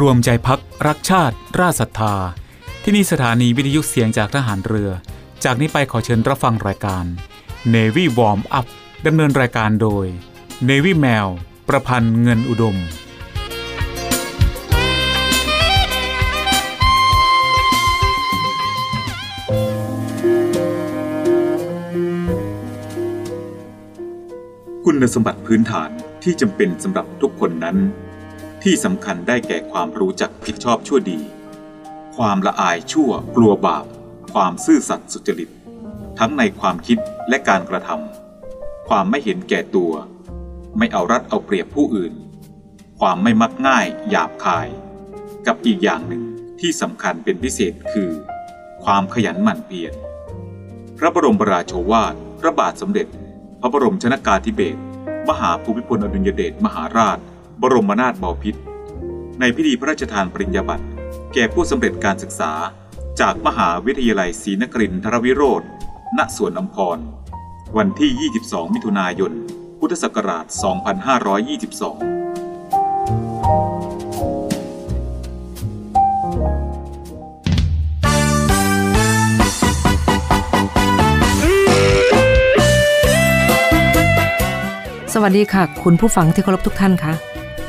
รวมใจพักรักชาติ ราชศรัทธา ที่นี่สถานีวิทยุเสียงจากทหารเรือ จากนี้ไปขอเชิญรับฟังรายการ Navy Warm Up ดำเนินรายการโดย Navy แมว ประพันธ์เงินอุดมคุณสมบัติพื้นฐานที่จำเป็นสำหรับทุกคนนั้น ที่สำคัญได้แก่ความรู้จักผิดชอบชั่วดี ความละอายชั่วกลัวบาป ความซื่อสัตย์สุจริต ทั้งในความคิดและการกระทำความไม่เห็นแก่ตัว ไม่เอารัดเอาเปรียบผู้อื่น ความไม่มักง่ายหยาบคาย กับอีกอย่างหนึ่งที่สำคัญเป็นพิเศษคือ ความขยันหมั่นเพียรพระบรมราโชวาทพระบาทสมเด็จ พระบรมชนากาธิเบศรมหาภูมิพลอดุลยเดชมหาราช บรมนาถบพิตรในพิธีพระราชทานปริญญาบัตรแก่ผู้สำเร็จการศึกษาจากมหาวิทยาลัยศรีนครินทรวิโรธณสวนอัมพร วันที่ 22 มิถุนายน พุทธศักราช 2522สวัสดีค่ะ คุณผู้ฟังที่เคารพทุกท่านค่ะ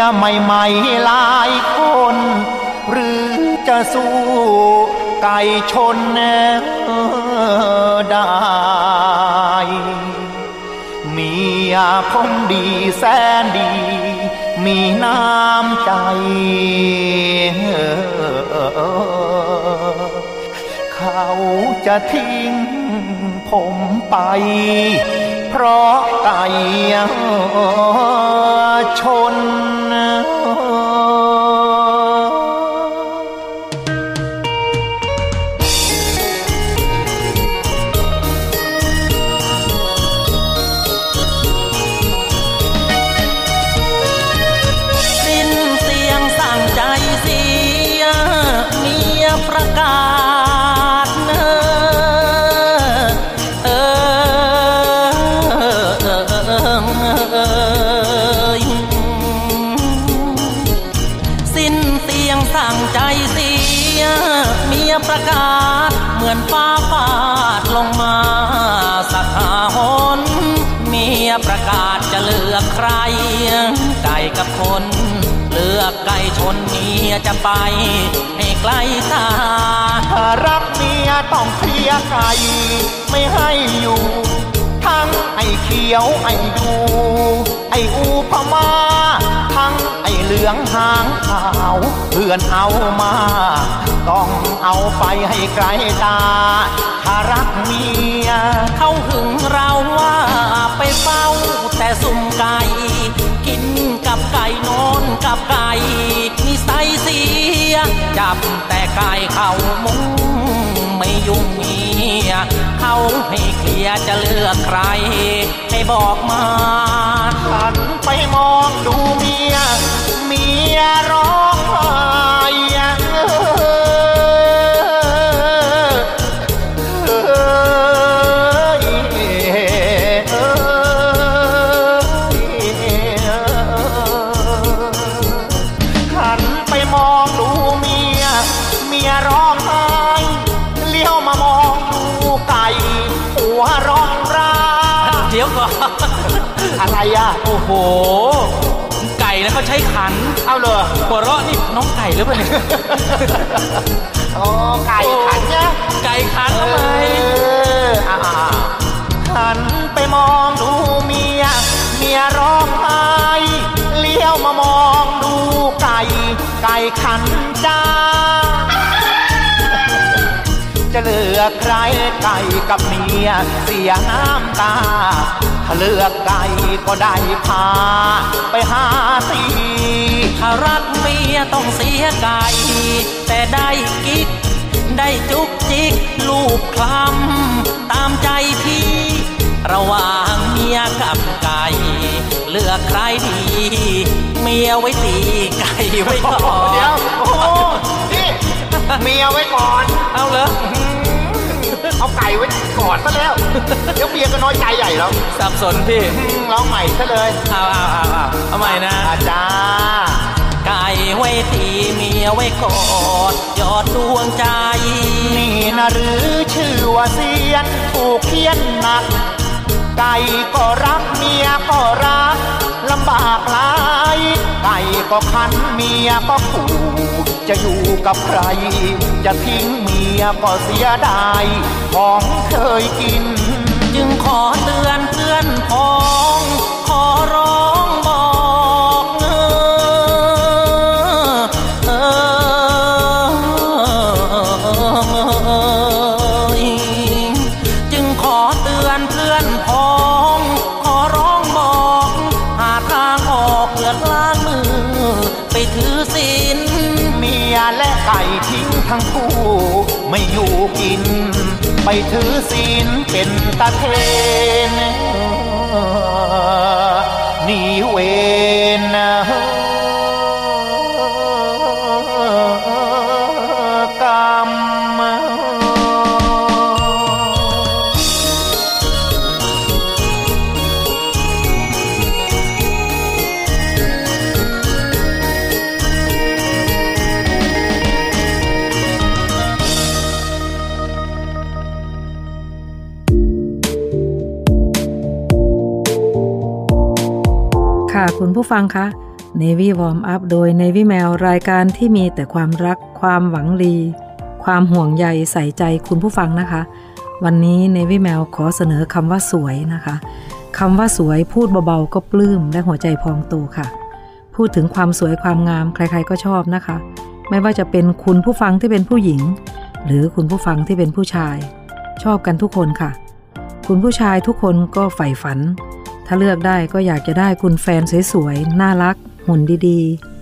ยใหม่ๆหลายคน หรือจะสู้ไก่ชนได้เมียผมดีแสนดี มีน้ำใจเขาจะทิ้งผมไป เพราะไก่ชนสิ้นเสียงสั่งใจเสียเมียประกาศ คน เลือกไก่ชนเมียจะไป ให้ไกลตาถ้ารักเมียต้องเคลียร์ไก่ไม่ให้อยู่ ทั้งไอ้เขียวไอ้ดู ไอ้อูพมาทั้งไอ้เหลืองหางขาวเพื่อนเอามา ต้องเอาไปให้ไกลตาถ้ารักเมียเขาหึงเราว่าไปเฝ้าแต่สุ่มไก่ จับไก่นิสัยเสีย จับแต่ไก่เขามุงไม่ยุ่งเมียเขาให้เคลียจะเลือกใคร ให้บอกมาหันไปมองดูเมีย เมียร้อง อะไรอะ โอ้โห ไก่นะเขาใช้ขัน เอาเลยหัวเราะนี่น้องไก่หรือเปล่าเนี่ยโอ้ไก่ขันเนี่ยไก่ขันเอทำไมออ่าหันไปมองดูเมีย เมียร้องไห้เลี้ยวมามองดูไก่ ไก่ขันจ้า จะเหลือกใครไก่กับเมียเสียน้ำตาถ้า เลือกไก่ก็ได้พา ไปหาตีถ้ารักเมียต้องเสียไก่แต่ได้กิ๊กได้จุกจิกลูกคลำตามใจพี่ ระหว่างเมียกับไก่เลือกใครดี เมียไว้ตีไก่ไว้ก่อนเดี๋ยวโอ้โหนี่เมียไว้ก่อน เอาเหรอ เอาไก่ไว้ก่อนซะแล้ว เดี๋ยวเมียก็น้อยใจใหญ่แล้วสับสนพี่อืมร้องใหม่ซะเลยเอาเอาเอาเอาเอาใหม่นะ อาจาไก่ไว้ตีเมียไว้กอดยอดดวงใจ นี่นะหรือชื่อว่าเสียนถูกเขียนหนัก ไก่ก็รักเมียก็รักลำบากหลาย ไก่ก็คันเมียก็ขู่ จะอยู่กับใคร จะทิ้งเมียก็เสียดายของเคยกิน จึงขอเตือนเพื่อนพ้อง ขอร้องบอกเออเออจึงขอเตือนเพื่อนพ้อง ขอร้องบอก หาทางออกเพื่อล้างมือ ไปถือศี ทิ้งทั้งคู่ไม่อยู่กิน ไปถือศีลเป็นตาเทนหนีเวนก ผู้ฟังคะ Navy Warm Up โดย Navy Mail รายการที่มีแต่ความรัก ความหวังดี ความห่วงใยใส่ใจคุณผู้ฟังนะคะ วันนี้ Navy Mail ขอเสนอคำว่าสวยนะคะคำว่าสวยพูดเบาๆ ก็ปลื้มและหัวใจพองโตค่ะ พูดถึงความสวยความงามใครๆก็ชอบนะคะ ไม่ว่าจะเป็นคุณผู้ฟังที่เป็นผู้หญิง หรือคุณผู้ฟังที่เป็นผู้ชาย ชอบกันทุกคนค่ะ คุณผู้ชายทุกคนก็ใฝ่ฝัน ถ้าเลือกได้ก็อยากจะได้คุณแฟนสวยๆ น่ารัก หุ่นดี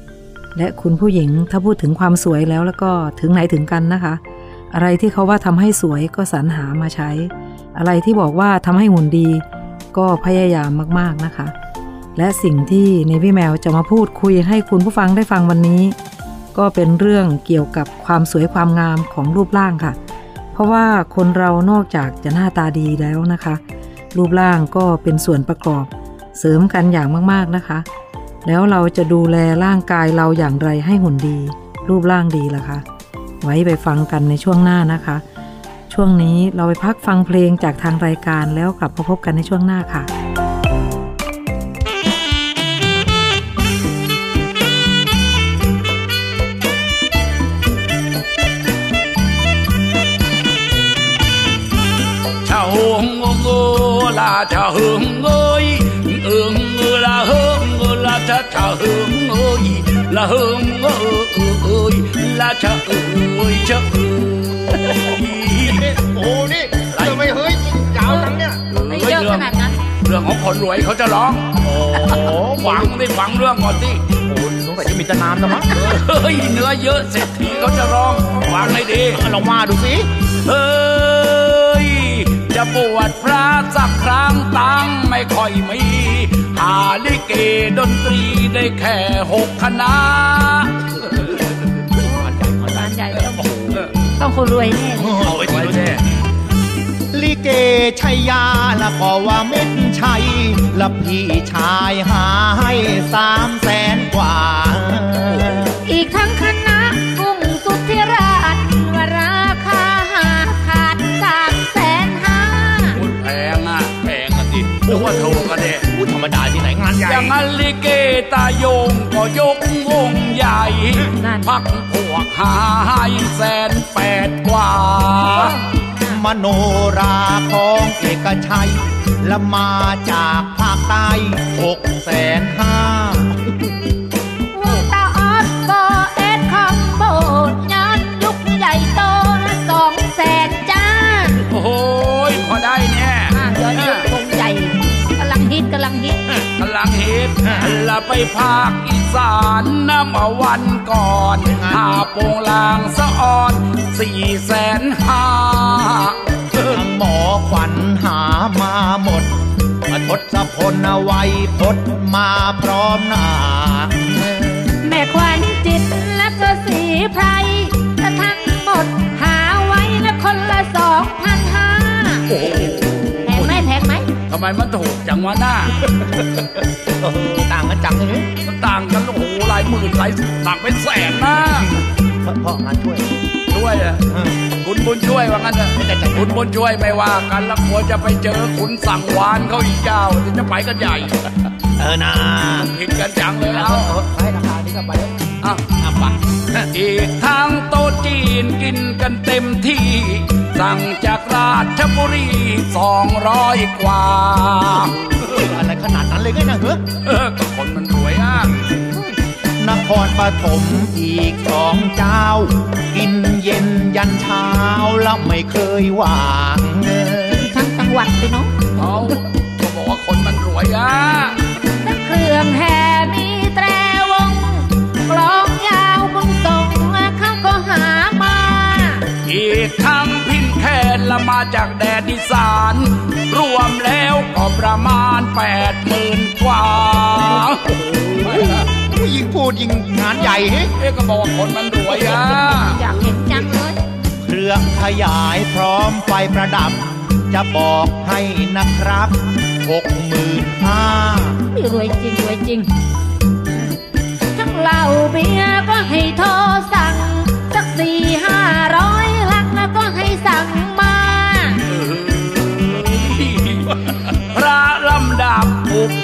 ๆ และคุณผู้หญิงถ้าพูดถึงความสวยแล้วแล้วก็ถึงไหนถึงกันนะคะ อะไรที่เขาว่าทำให้สวยก็สรรหามาใช้ อะไรที่บอกว่าทำให้หุ่นดี ก็พยายามมากๆนะคะ และสิ่งที่ในพี่แมวจะมาพูดคุยให้คุณผู้ฟังได้ฟังวันนี้ ก็เป็นเรื่องเกี่ยวกับความสวยความงามของรูปร่างค่ะ เพราะว่าคนเรานอกจากจะหน้าตาดีแล้วนะคะ รูปร่างก็เป็นส่วนประกอบ เสริมกันอย่างมากๆนะคะ แล้วเราจะดูแลร่างกายเราอย่างไรให้หุ่นดี รูปร่างดีล่ะคะ ไว้ไปฟังกันในช่วงหน้านะคะ ช่วงนี้เราไปพักฟังเพลงจากทางรายการแล้วกลับมาพบกันในช่วงหน้าค่ะาชาหงเอ้ยเอิงลาหงลาชาชาหงเอ้ยลาหงเอ้ยลาชาเอ้ยชาเอ้ยโอ้นี่ทำไมเฮ้ยยาวจังเนี่ยไม่เยอะขนาดนั้นเรื่องของคนรวยเขาจะร้อง โอ้ฟังได้ฟังเรื่องก่อนสิโอ้สงสัยจะมีตะนามนะมั้งเฮ้ยเนื้อเยอะเศรษฐีเขาจะร้องฟังให้ดีลองมาดูสิเฮ้ย จะบวชพระสักครั้งตังไม่ค่อยมี หาลิเกดนตรีได้แค่หกคณะบ้านใหญ่ต้องต้องคนรวยแน่เลยเอาไว้ทีแน่ลิเกชัยยาละก็ว่าเม็ดชัยละพี่ชายหาให้สามแสนกว่า ว่าถูกกันเนี่ยพูดธรรมดาที่ไหนงานใหญ่อย่างนั้นลิเกตาโยงก็ยกวงใหญ่พักพวกหาให้แสนแปดกว่ามโนราของเอกชัย และมาจากภาคใต้หกแสนห้าำลังฮิตละไปภาคอีสานน้ำเอาวันก่อนหาโปงลางสะออนสี่แสนห้าทั้งหมอขวัญหามาหมดทศพลเอาไว้พดมาพร้อมหน้า แม่ควันจิตและก็สีไพรและทั้งหมดหาไว้ละคนละสองพันห้า ทำไมมันถูกจังวะหน้าเออต่างกันจังเลย มันต่างกันโอ้โหหลายหมื่นหลายต่างเป็นแสนนะเพราะเพราะงานช่วยช่วยอะเออคุณบุญช่วยว่างั้นเถอะคุณบุญช่วยไม่ว่ากันแล้วกลัวจะไปเจอคุณสั่งวานเขาอีกเจ้าเดี๋ยวจะไปกันใหญ่ เออนะผิดกันจังเลยเอเอาอเออให้ราคานี้ก็ไปแล้วอะอะไปอีกทางโต๊ะจีนกินกันเต็มที่ สั่งจากราชบุรีสองร้อยกว่า อะไรขนาดนั้นเลยไงนะเฮ้ยเออก็คนมันรวยอะนครปฐมอีกสองเจ้า กินเย็นยันเช้าแล้วไม่เคยว่างเออทั้งจังหวัดเลยเนาะเขาก็บอกว่าคนมันรวยอะทั้งเครื่องแห่มีแตรวงกลองยาวบุญส่งเขาก็หามา อีกทั้งพิน แคนละมาจากแดนอีสาน รวมแล้วก็ประมาณแปดหมื่นกว่ายิ่งพูดยิ่งงานใหญ่เฮ้ยเอ๊ะก็บอกว่าคนมันรวยอะอยากเห็นจังเลย เครื่องขยายพร้อมไฟประดับ จะบอกให้นะครับหกหมื่นห้าไม่รวยจริงรวยจริง ทั้งเหล้าเบียร์ก็ให้โทรสั่ง สักสี่ห้าร้อย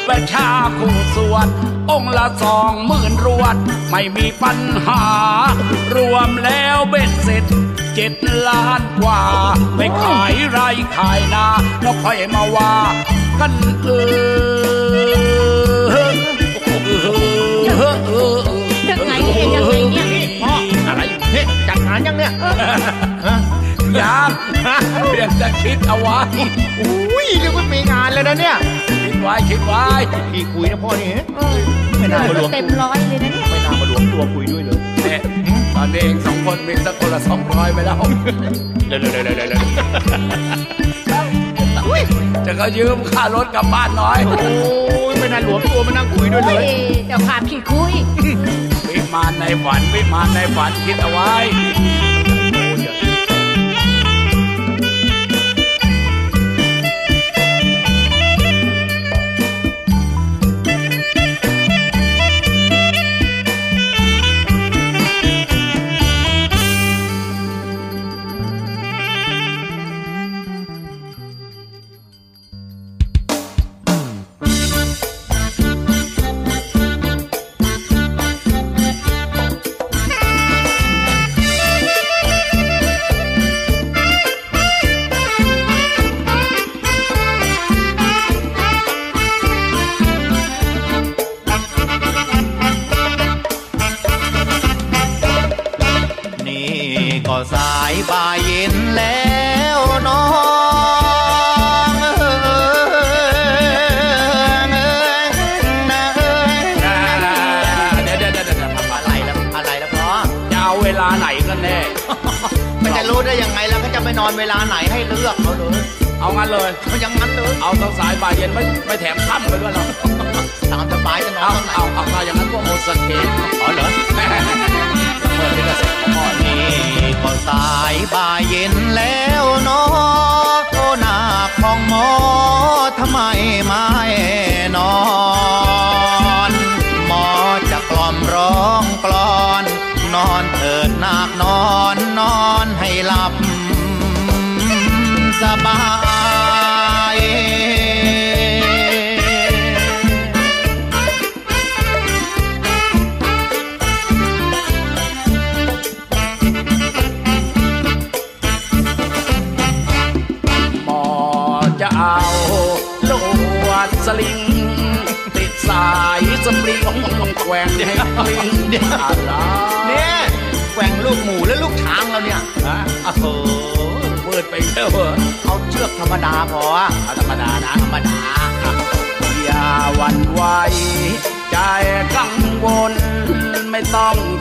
อุปชาคู่สวด องละสองหมื่นรวด ไม่มีปัญหา รวมแล้วเบ็ดเสร็จเจ็ดล้านกว่าไปขายไรขายนาแล้วค่อยมาว่ากันเออยังไงเนี่ยยังไงเนี่ยพ่ออะไรเฮ้ยจัดงานยังเนี่ยยังเพียงจะคิดเอาไว้อุ้ยเรียกว่ามีงานแล้วนะเนี่ย ไว้คิดไว้พี่คุยนะพ่อนี่เฮ้ยไม่น่ามารวมเต็มร้อยเลยนะเนี่ยไม่น่ามารวมตัวคุยด้วยเลยเนี่ยตอนนี้เองสองคนมีสักคนละสองร้อยไปแล้วเร็วเร็วเร็วเร็วเร็วจะก็ยืมค่ารถกลับบ้านหน่อย โอ้ยไม่น่ารวมตัวมานั่งคุยด้วยเลโอ้ยยเจ้าภาพขี้คุยวิมานในฝันวิมานในฝันคิดเอาไว้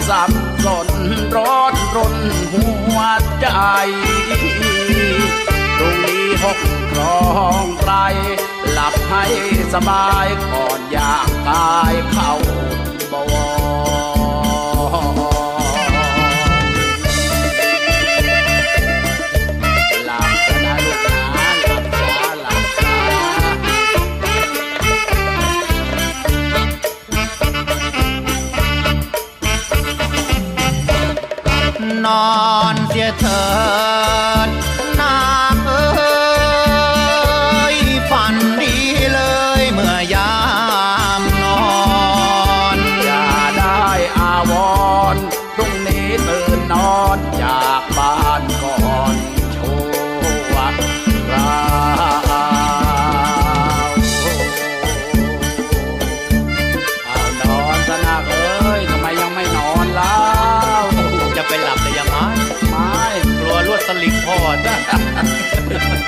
สับสนร้อนรนหัวใจตรงนี้หกครองไตรหลับให้สบายก่อนอยากตายเข้าบวร นอนเสียเถิด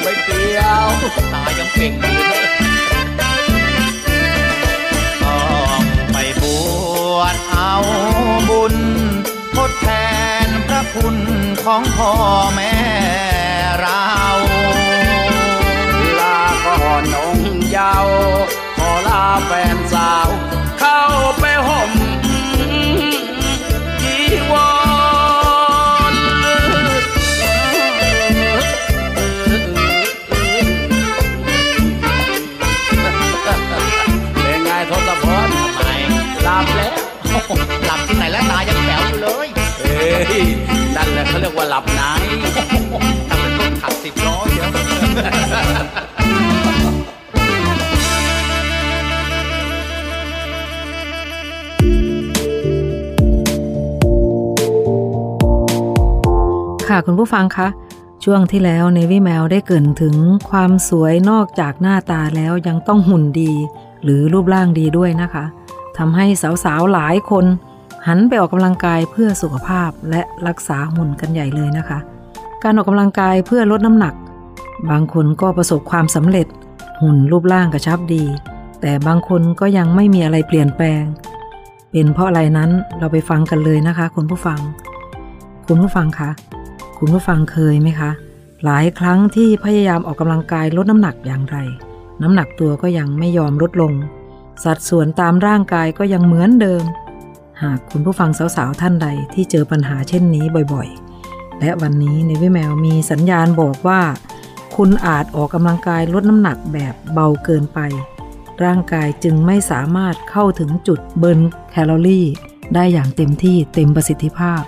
ไม่เกี่ยว ตายังเป่งอยู่เลยต้องไปบวชเอาบุญ ทดแทนพระคุณของพ่อแม่เราลาก่อนองค์เยาว์ขอลาแฟนสาว เขาเรียกว่าหลับในทำเป็นรถขับสิบล้อเดี๋ยวค่ะคุณผู้ฟังคะช่วงที่แล้วเนวี่แมวได้เกินถึงความสวยนอกจากหน้าตาแล้วยังต้องหุ่นดี หรือรูปร่างดีด้วยนะคะทำให้สาวๆหลายคน หันไปออกกำลังกายเพื่อสุขภาพและรักษาหุ่นกันใหญ่เลยนะคะ การออกกำลังกายเพื่อลดน้ำหนัก บางคนก็ประสบความสำเร็จ หุ่นรูปร่างกระชับดี แต่บางคนก็ยังไม่มีอะไรเปลี่ยนแปลง เป็นเพราะอะไรนั้นเราไปฟังกันเลยนะคะ คุณผู้ฟัง คุณผู้ฟังคะคุณผู้ฟังเคยไหมคะ หลายครั้งที่พยายามออกกำลังกายลดน้ำหนักอย่างไร น้ำหนักตัวก็ยังไม่ยอมลดลง สัดส่วนตามร่างกายก็ยังเหมือนเดิม หากคุณผู้ฟังสาวๆท่านใดที่เจอปัญหาเช่นนี้บ่อยๆ และวันนี้ในวิแมวมีสัญญาณบอกว่า คุณอาจออกกำลังกายลดน้ำหนักแบบเบาเกินไป ร่างกายจึงไม่สามารถเข้าถึงจุดเบิร์นแคลอรี่ ได้อย่างเต็มที่เต็มประสิทธิภาพ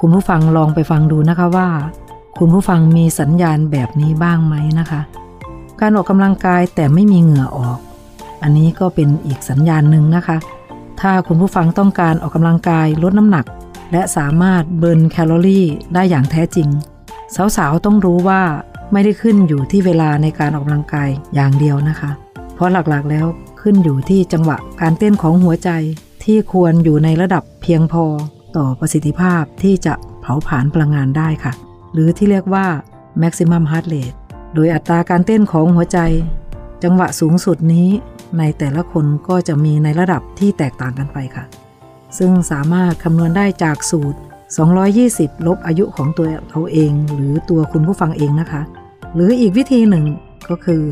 คุณผู้ฟังลองไปฟังดูนะคะว่า คุณผู้ฟังมีสัญญาณแบบนี้บ้างไหมนะคะ การออกกำลังกายแต่ไม่มีเหงื่อออก อันนี้ก็เป็นอีกสัญญาณหนึ่งนะคะ ถ้าคุณผู้ฟังต้องการออกกำลังกายลดน้ำหนัก และสามารถเบิร์นแคลอรี่ได้อย่างแท้จริง สาวๆ ต้องรู้ว่าไม่ได้ขึ้นอยู่ที่เวลาในการออกกำลังกายอย่างเดียวนะคะ เพราะหลักๆแล้วขึ้นอยู่ที่จังหวะการเต้นของหัวใจที่ควรอยู่ในระดับเพียงพอต่อประสิทธิภาพที่จะเผาผลาญพลังงานได้ค่ะ หรือที่เรียกว่า maximum heart rate โดยอัตราการเต้นของหัวใจ จังหวะสูงสุดนี้ ในแต่ละคนก็จะมีในระดับที่แตกต่างกันไปค่ะ ซึ่งสามารถคำนวณได้จากสูตร 220 ลบอายุของตัวเราเอง หรือตัวคุณผู้ฟังเองนะคะ หรืออีกวิธีหนึ่งก็คือ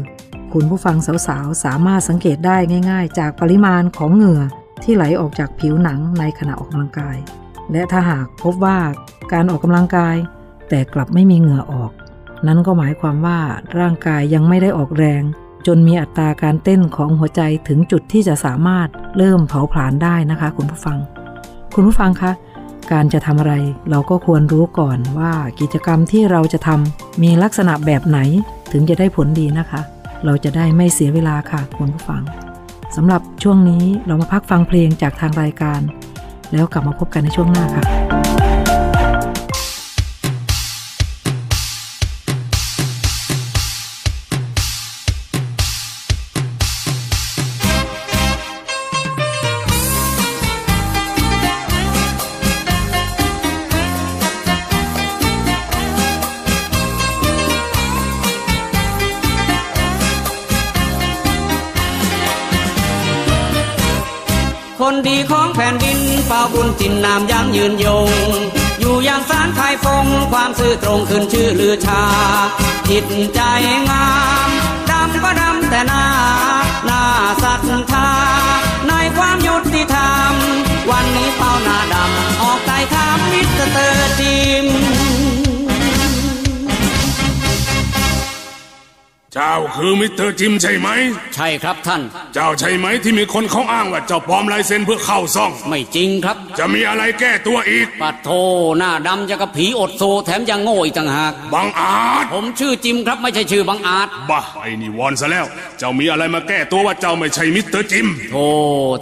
คุณผู้ฟังสาวๆ สามารถสังเกตได้ง่าย ๆ จากปริมาณของเหงื่อที่ไหลออกจากผิวหนังในขณะออกกำลังกาย และถ้าหากพบว่าการออกกำลังกาย แต่กลับไม่มีเหงื่อออก นั้นก็หมายความว่าร่างกายยังไม่ได้ออกแรง จนมีอัตราการเต้นของหัวใจถึงจุดที่จะสามารถเริ่มเผาผลาญได้นะคะคุณผู้ฟัง คุณผู้ฟังคะการจะทำอะไรเราก็ควรรู้ก่อนว่ากิจกรรมที่เราจะทำมีลักษณะแบบไหนถึงจะได้ผลดีนะคะ เราจะได้ไม่เสียเวลาค่ะคุณผู้ฟังสำหรับช่วงนี้เรามาพักฟังเพลงจากทางรายการ แล้วกลับมาพบกันในช่วงหน้าค่ะ เป่าบุญจินนามยังยืนยง อยู่อย่างสารไทยฟง ความซื่อตรงขึ้นชื่อลือชา จิตใจงาม ดำก็ดำแต่นา เจ้าคือมิสเตอร์จิมใช่ไหม ใช่ครับท่าน เจ้าใช่ไหมที่มีคนเขาอ้างว่าเจ้าปลอมลายเซ็นเพื่อเข้าซ่อง ไม่จริงครับ จะมีอะไรแก้ตัวอีก ปัดโธ่หน้าดำจะกับผีอดโซแถมยังโง่อีกต่างหาก บังอาจ ผมชื่อจิมครับไม่ใช่ชื่อบังอาจ บ้าไอ้นี่วอนซะแล้ว เจ้ามีอะไรมาแก้ตัวว่าเจ้าไม่ใช่มิสเตอร์จิมโธ่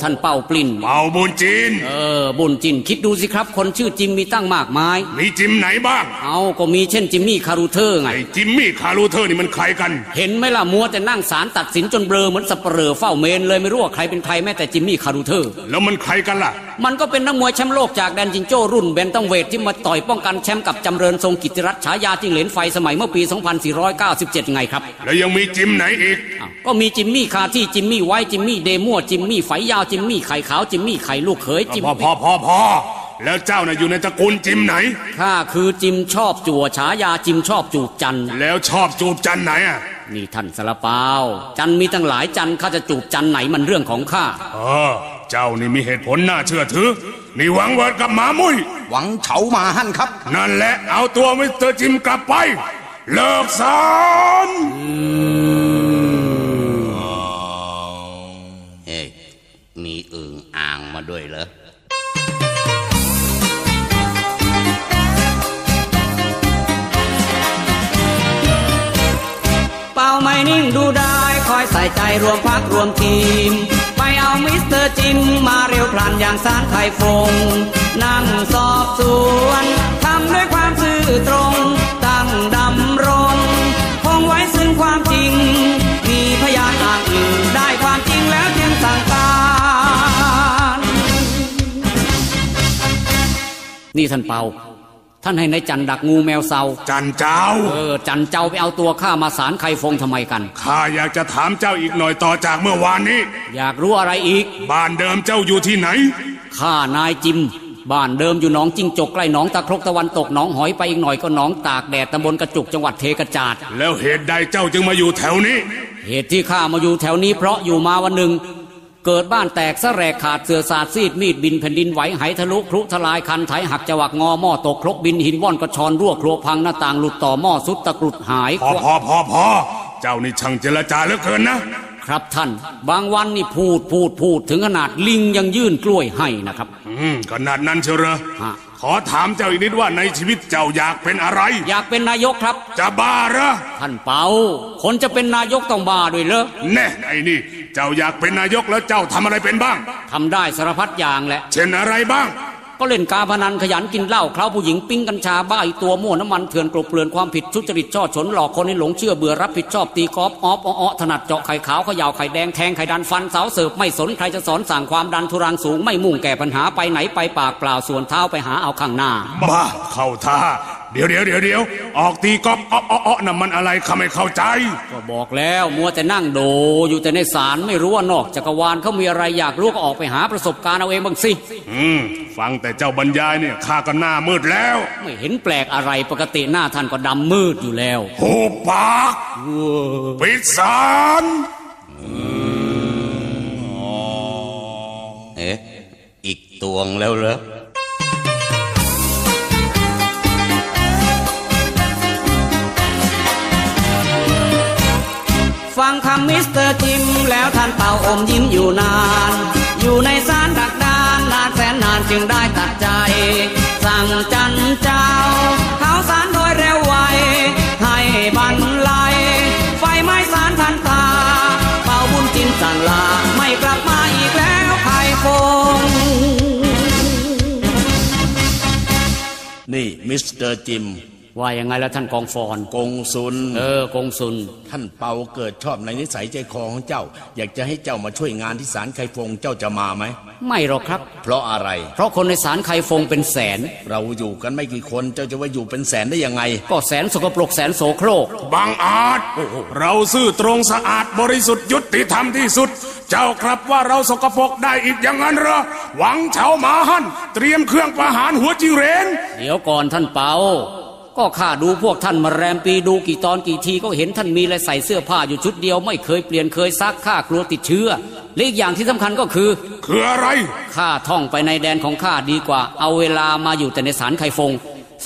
ท่านเปาปลิ้น เปาบุ้นจิ้น เออบุ้นจิ้นคิดดูสิครับ คนชื่อจิมมีตั้งมากมาย มีจิมไหนบ้าง อ้าวก็มีเช่นจิมมี่คารูเทอร์ไง ไอ้จิมมี่คารูเทอร์นี่มันใครกันเห็นไหมล่ะมัวแต่นั่งศาลตัดสินจนเบลอเหมือนสัปเหร่อเฝ้าเมรุเลยไม่รู้ว่าใครเป็นใครแม้แต่จิมมี่คารูเทอร์ แล้วมันใครกันล่ะ มันก็เป็นนักมวยแชมป์โลกจากแดนจิงโจ้รุ่นเบนตัมเวทที่มาต่อยป้องกันแชมป์กับจำเริญทรงกิตติรัตน์ฉายาจิงเหลนไฟสมัยเมื่อปี 2497 ไงครับ แล้วยังมีจิมไหนอีกอ้าวก็มีจิมมี่คาที่จิมมี่ไว้จิมมี่เดมั่วจิมมี่ไฟยาวจิมมี่ไข่ขาวจิมมี่ไข่ลูกเขยจิมพอพอพอพอแล้วเจ้าน่ะอยู่ในตระกูลจิมไหน ข้าคือจิมชอบจั่วฉายาจิมชอบจูบจันทร์แล้วชอบจูบจันไหนอะ นี่ท่านสารเปาจันทร์มีตั้งหลายจันทร์ข้าจะจูบจันทร์ไหนมันเรื่องของข้าเออเจ้านี่มีเหตุผลน่าเชื่อถือ นี่หวังเวิร์ดกับหมามุ่ยหวังเฉาหมาหั่นครับ นั่นแหละเอาตัวมิสเตอร์จิมกลับไป เลิกศาลเฮ้ยมีอึ่งอ่างมาด้วยเหรอ ไม่นิ่งดูได้คอยใส่ใจรวมพักรวมทีม ไปเอามิสเตอร์จิมมาเร็วพลันอย่างสารไข่ฟง นั่งสอบสวนทำด้วยความซื่อตรง ตั้งดำรงคงไว้ซึ่งความจริง มีพยานอ้างอิงได้ความจริงแล้วจึงสั่งการนี่ท่านเปา ท่านให้นายจันดักงูแมวเซาจันเจ้า เออ จันเจ้าไปเอาตัวข้ามาสารไข่ฟงทำไมกัน ข้าอยากจะถามเจ้าอีกหน่อยต่อจากเมื่อวานนี้ อยากรู้อะไรอีก บ้านเดิมเจ้าอยู่ที่ไหน ข้านายจิม บ้านเดิมอยู่หนองจิงจกใกล้หนองตะครกตะวันตกหนองหอยไปอีกหน่อยก็หนองตากแดดตำบลกระจุกจังหวัดเทกระจาด แล้วเหตุใดเจ้าจึงมาอยู่แถวนี้ เหตุที่ข้ามาอยู่แถวนี้เพราะอยู่มาวันหนึ่ง เกิดบ้านแตกสะแรกขาดเสือสาดซีดมีดบินแผ่นดินไหวไหทะลุครุทลายคันไถหักจวักงอหม้อตกครกบินหินว่อนกระชอนรั่วครัวพังหน้าต่างหลุดต่อหม้อสุดตะกรุดหายพอพอพอพอเจ้านี่ช่างเจรจาเหลือเกินนะ ครับท่าน บางวันนี่พูดพูดพูดถึงขนาดลิงยังยื่นกล้วยให้นะครับ อืมขนาดนั้นเชียวเหรอฮะขอถามเจ้าอีกนิดว่าในชีวิตเจ้าอยากเป็นอะไร อยากเป็นนายกครับ จะบ้าเหรอท่านเปาคนจะเป็นนายกต้องบ้าด้วยเหรอแน่ไอ้นี่ เจ้าอยากเป็นนายกแล้วเจ้าทำอะไรเป็นบ้าง ทำได้สารพัดอย่างแหละ เช่นอะไรบ้าง ก็เล่นการพนันขยันกินเหล้าเคล้าผู้หญิงปิ้งกัญชาบ้าอีตัวมั่วน้ำมันเถื่อนกลบเกลื่อนความผิดทุจริตช่อฉนหลอกคนให้หลงเชื่อเบื่อรับผิดชอบตีกอล์ฟออฟอ้อถนัดเจาะไข่ขาวเขย่าไข่แดงแทงไข่ดันฟันสาวเสิร์ฟไม่สนใครจะสอนสั่งความดันทุรังสูงไม่มุ่งแก่ปัญหาไปไหนไปปากเปล่าส่วนเท้าไปหาเอาข้างหน้าบ้าเข้าท่า เดี๋ยวเดี๋ยวเดี๋ยวเดี๋ยวออกตีกอล์ฟอ้ออ้ออ้อน่ะมันอะไรข้าไม่เข้าใจ ก็บอกแล้วมัวแต่นั่งโดอยู่แต่ในศาลไม่รู้ว่านอกจักรวาลเขามีอะไรอยากรู้ก็ออกไปหาประสบการณ์เอาเองบ้างสิอืมฟังแต่เจ้าบรรยายเนี่ยข้าก็หน้ามืดแล้ว ไม่เห็นแปลกอะไรปกติหน้าท่านก็ดำมืดอยู่แล้วหูปากปิดสารเอ๊ะอีกตวงแล้วเหรอ คำมิสเตอร์จิมแล้วท่านเป่าอมยิ้มอยู่นาน อยู่ในสารดักดานนานแสนนานจึงได้ตัดใจ สั่งจันเจ้า เขาสารโดยเร็วไว ให้บรรลัยไฟไหม้สารทันตา เป่าบุญจิมสั่งลาไม่กลับมาอีกแล้วไข่ฟงนี่มิสเตอร์จิม ว่ายังไงแล้วท่านกองฟอนกงซุนเออกงสุน ท่านเปาเกิดชอบในนิสัยใจคอของเจ้า อยากจะให้เจ้ามาช่วยงานที่ศาลไคฟงเจ้าจะมาไหมไม่หรอกครับ เพราะอะไร เพราะคนในสารไข่ฟงเป็นแสน เราอยู่กันไม่กี่คนเจ้าจะว่าอยู่เป็นแสนได้ยังไง ก็แสนสกปรกแสนโสโครกบางอาจ เราซื่อตรงสะอาดบริสุทธิ์ยุติธรรมที่สุด เจ้ากลับว่าเราสกปรกได้อีกอย่างนั้นเหรอหวังเฉาหมาหันเตรียมเครื่องประหารหัวจิงเหรนเดี๋ยวก่อนท่านเปา ก็ข้าดูพวกท่านมาแรมปีดูกี่ตอนกี่ทีก็เห็นท่านมีและใส่เสื้อผ้าอยู่ชุดเดียว ไม่เคยเปลี่ยนเคยซักข้ากลัวติดเชื้อและอีกอย่างที่สำคัญก็คือ คืออะไรข้าท่องไปในแดนของข้าดีกว่า เอาเวลามาอยู่แต่ในสารไข่ฟง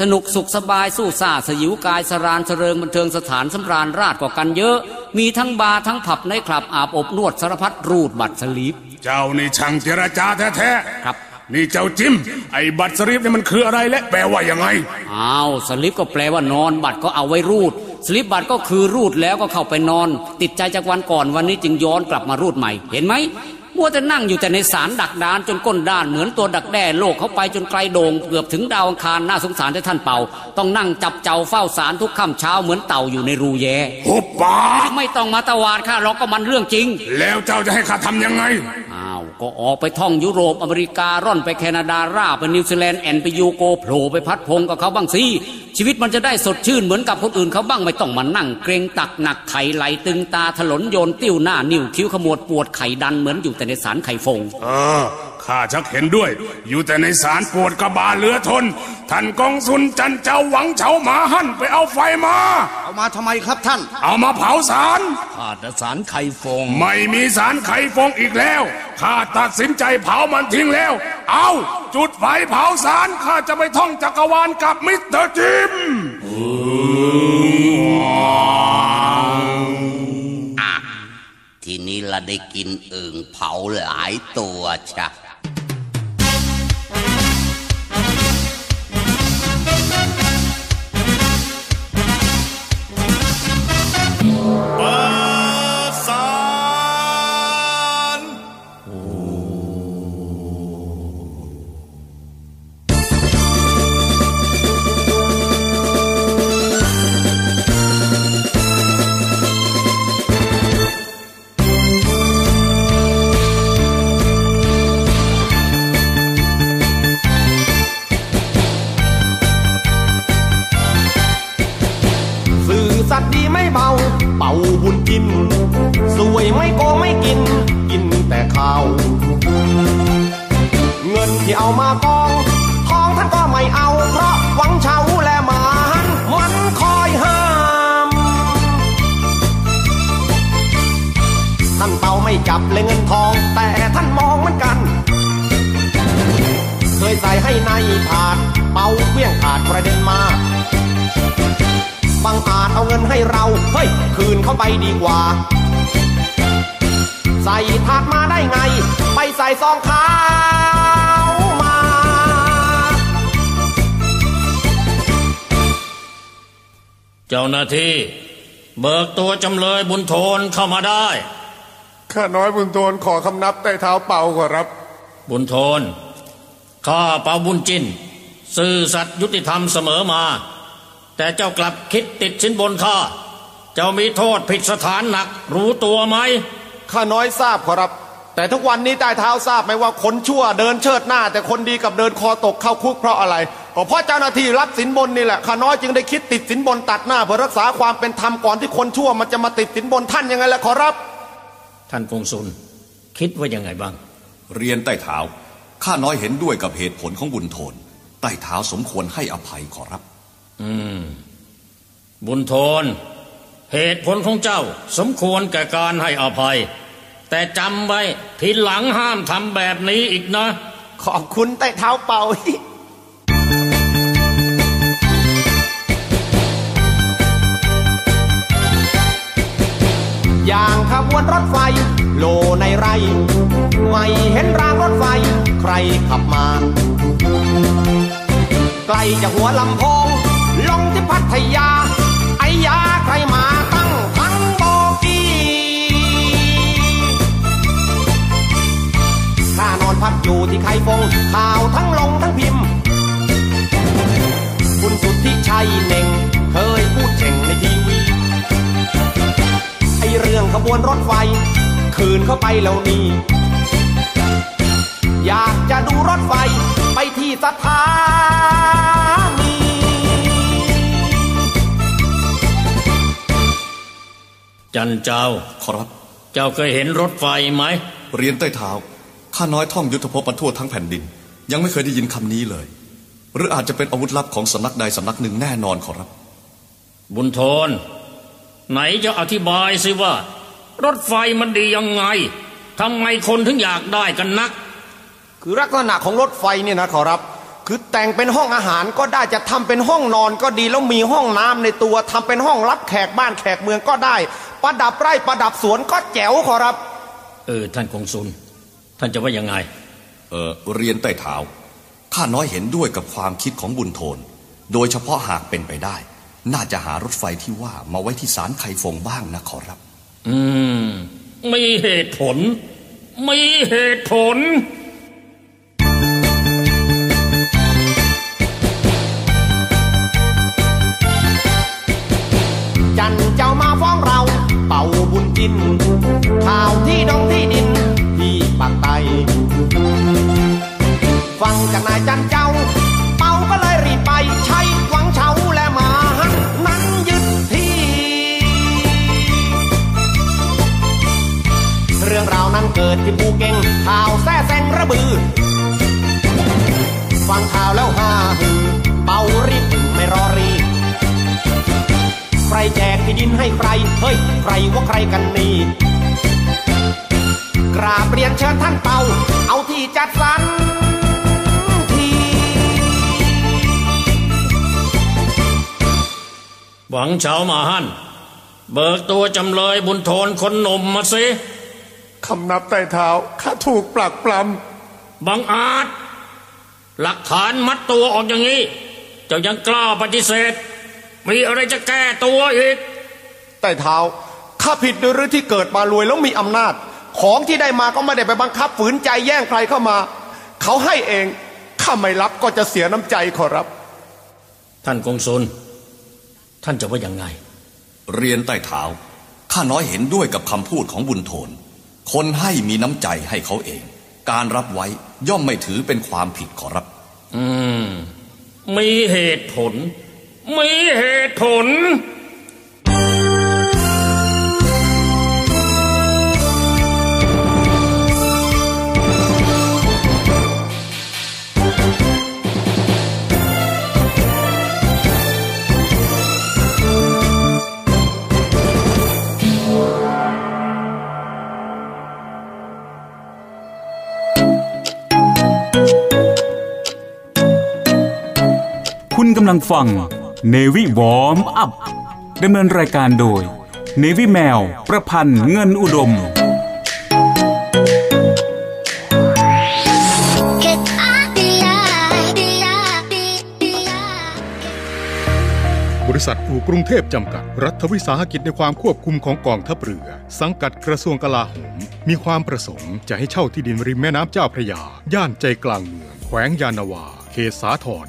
สนุกสุขสบายสู้ซ่าสยิวกายสำราญเริงบันเทิงสถานสำราญราษฎร์กว่ากันเยอะ มีทั้งบาร์ทั้งผับในคลับอาบอบนวดสารพัดรูดบัตร sleep เจ้านี่ช่างเจรจาแท้ๆครับ นี่เจ้าจิม ไอ้บัตรสลิปเนี่ยมันคืออะไรและแปลว่ายังไง อ้าวสลิปก็แปลว่านอน บัตรก็เอาไว้รูด สลิปบัตรก็คือรูดแล้วก็เข้าไปนอน ติดใจจากวันก่อนวันนี้จึงย้อนกลับมารูดใหม่ เห็นไหมมัวแต่นั่งอยู่แต่ในศาลดักดานจนก้นด้านเหมือนตัวดักแด้โลกเขาไปจนไกลโด่งเกือบถึงดาวอังคารน่าสงสารที่ท่านเปา ต้องนั่งจับเจ้าเฝ้าศาลทุกค่ำเช้าเหมือนเต่าอยู่ในรูแยหุบปากไม่ต้องมาตวาดข้าหรอกก็มันเรื่องจริง แล้วเจ้าจะให้ข้าทำยังไงอ้าว ก็ออกไปท่องยุโรปอเมริการ่อนไปแคนาดาร่าไปนิวซีแลนด์ and ไปยูโกโผล่ไปพัฒน์พงศ์กับเขาบ้างสิชีวิตมันจะได้สดชื่นเหมือนกับคนอื่นเขาบ้างไม่ต้องมานั่ง เกรงตักหนักไข่ไหลตึงตาถลนโยนติ้วหน้านิ้วคิ้วขมวดปวดไข่ดันเหมือนอยู่แต่ในศาลไคฟง เออข้าชักเห็นด้วย อยู่แต่ในศาลปวดกบาลเหลือทน ท่านกงซุนจั่นเจ้าหวังเฉาหมาหั่นไปเอาไฟมา เอามาทำไมครับท่าน เอามาเผาศาลข้าแต่ศาลไคฟง ไม่มีศาลไคฟงอีกแล้วข้าตัดสินใจเผามันทิ้งแล้ว เอาจุดไฟเผาศาลข้าจะไปท่องจักรวาลกับมิสเตอร์จิมอะทีนี้เราได้กินอึ่งเผาหลายตัวชะส เงินที่เอามากองทองท่านก็ไม่เอา เพราะหวังเช้าและหมานมันคอยห้ามท่านเป่าไม่จับเลยเงินทอง แต่ท่านมองเหมือนกัน เคยใส่ให้ในถาด เป่าเพี้ยงถาดประเด็นมาบางอาจเอาเงินให้เรา เฮ้ย คืนเข้าไปดีกว่า ใส่ถาดมาได้ไง ไปใส่ซองขาว เจ้าหน้าที่ เบิกตัวจำเลยบุญโทนเข้ามาได้ ข้าน้อยบุญโทนขอคำนับใต้เท้าเป่าขอรับ บุญโทน ข้าเปาบุญจินซื่อสัตย์ยุติธรรมเสมอมา แต่เจ้ากลับคิดติดสินบนข้า เจ้ามีโทษผิดสถานหนักรู้ตัวไหม ข้าน้อยทราบขอรับ แต่ทุกวันนี้ใต้เท้าทราบไหมว่าคนชั่วเดินเชิดหน้า แต่คนดีกับเดินคอตกเข้าคุกเพราะอะไร ก็เพราะเจ้าหน้าที่รับสินบนนี่แหละข้าน้อยจึงได้คิดติดสินบนตัดหน้าเพื่อรักษาความเป็นธรรมก่อนที่คนชั่วมันจะมาติดสินบนท่านยังไงล่ะขอรับ ท่านกงสุลคิดว่ายังไงบ้าง เรียนใต้เท้าข้าน้อยเห็นด้วยกับเหตุผลของบุญโทน ใต้เท้าสมควรให้อภัยขอรับ อืม บุญโทน เหตุผลของเจ้า สมควรแก่การให้อภัย แต่จำไว้ทีหลังห้ามทำแบบนี้อีกนะ ขอบคุณใต้เท้าเป่า อย่างขบวนรถไฟ โลในไร ไม่เห็นรางรถไฟ ใครขับมา ไกลจากหัวลำโพง ลงที่พัทยา ไอ้ยาใครมาตั้งทั้งโบกี้ข้านอนพักอยู่ที่ไข่ฟง ข่าวทั้งลงทั้งพิมพ์ คุณสุทธิชัยเน่ง เคยพูดเช่งในทีว เรื่องขบวนรถไฟ คืนเข้าไปแล้วนี่ อยากจะดูรถไฟไปที่สถานีจันเจ้าขอรับ เจ้าเคยเห็นรถไฟไหม เรียนใต้เท้าข้าน้อยท่องยุทธภพมาทั่วทั้งแผ่นดิน ยังไม่เคยได้ยินคำนี้เลย หรืออาจจะเป็นอาวุธลับของสำนักใดสำนักหนึ่งแน่นอนขอรับ บุญโทน ไหนจะอธิบายสิว่า รถไฟมันดียังไงทำไมคนถึงอยากได้กันนัก คือลักษณะของรถไฟเนี่ยนะขอรับ คือแต่งเป็นห้องอาหารก็ได้จะทำเป็นห้องนอนก็ดีแล้วมีห้องน้ำในตัวทำเป็นห้องรับแขกบ้านแขกเมืองก็ได้ ประดับไร่ประดับสวนก็แจ๋วขอรับ เออท่านคงซุนท่านจะว่ายังไง เออเรียนใต้เท้าข้าน้อยเห็นด้วยกับความคิดของบุญโทน โดยเฉพาะหากเป็นไปได้ น่าจะหารถไฟที่ว่ามาไว้ที่ศาลไข่ฟงบ้างนะขอรับ อืมมีเหตุผลมีเหตุผลจันเจ้ามาฟ้องเรา เป่าบุญจิน ข่าวที่ดองที่ดิน ที่ปากไตฟังจากนายจันเจ้า เป่าก็เลยรีบไป กิดที่ภูเก็งข่าวแท้แซงระบือ ฟังข่าวแล้วฮาฮือ เป่ารีบไม่รอรี ใครแจกที่ดินให้ใคร เฮ้ย ใครว่าใครกันนี่ กราบเรียนเชิญท่านเป่า เอาที่จัดสรรทีหวังเฉามาฮั่นเบิกตัวจำเลยบุญโทนคนหนุ่มมาสิ คำนับใต้เท้าข้าถูกปลักปลบังอาจ หลักฐานมัดตัวออกอย่างนี้ เจ้ายังกล้าปฏิเสธ มีอะไรจะแก้ตัวอีก ใต้เท้าข้าผิดโดยหรือที่เกิดมารวยแล้วมีอำนาจ ของที่ได้มาก็ไม่ได้ไปบังคับฝืนใจแย่งใครเข้ามา เขาให้เองข้าไม่รับก็จะเสียน้ำใจขอรับ ท่านกงสุนท่านจะว่ายังไง เรียนใต้เท้าข้าน้อยเห็นด้วยกับคำพูดของบุญโทน คนให้มีน้ำใจให้เขาเอง การรับไว้ย่อมไม่ถือเป็นความผิดขอรับ อืม มีเหตุผล มีเหตุผลำลังฟังเนวิวอมอัพดำเนินรายการโดยเนวิแมว ประพันธ์เงินอุดมบริษัทอู่กรุงเทพจำกัด รัฐวิสาหกิจในความควบคุมของกองทัพเรือ สังกัดกระทรวงกลาโหม มีความประสงค์จะให้เช่าที่ดินริมแม่น้ำเจ้าพระยา ย่านใจกลางเมือง แขวงยานนาวา เขตสาทร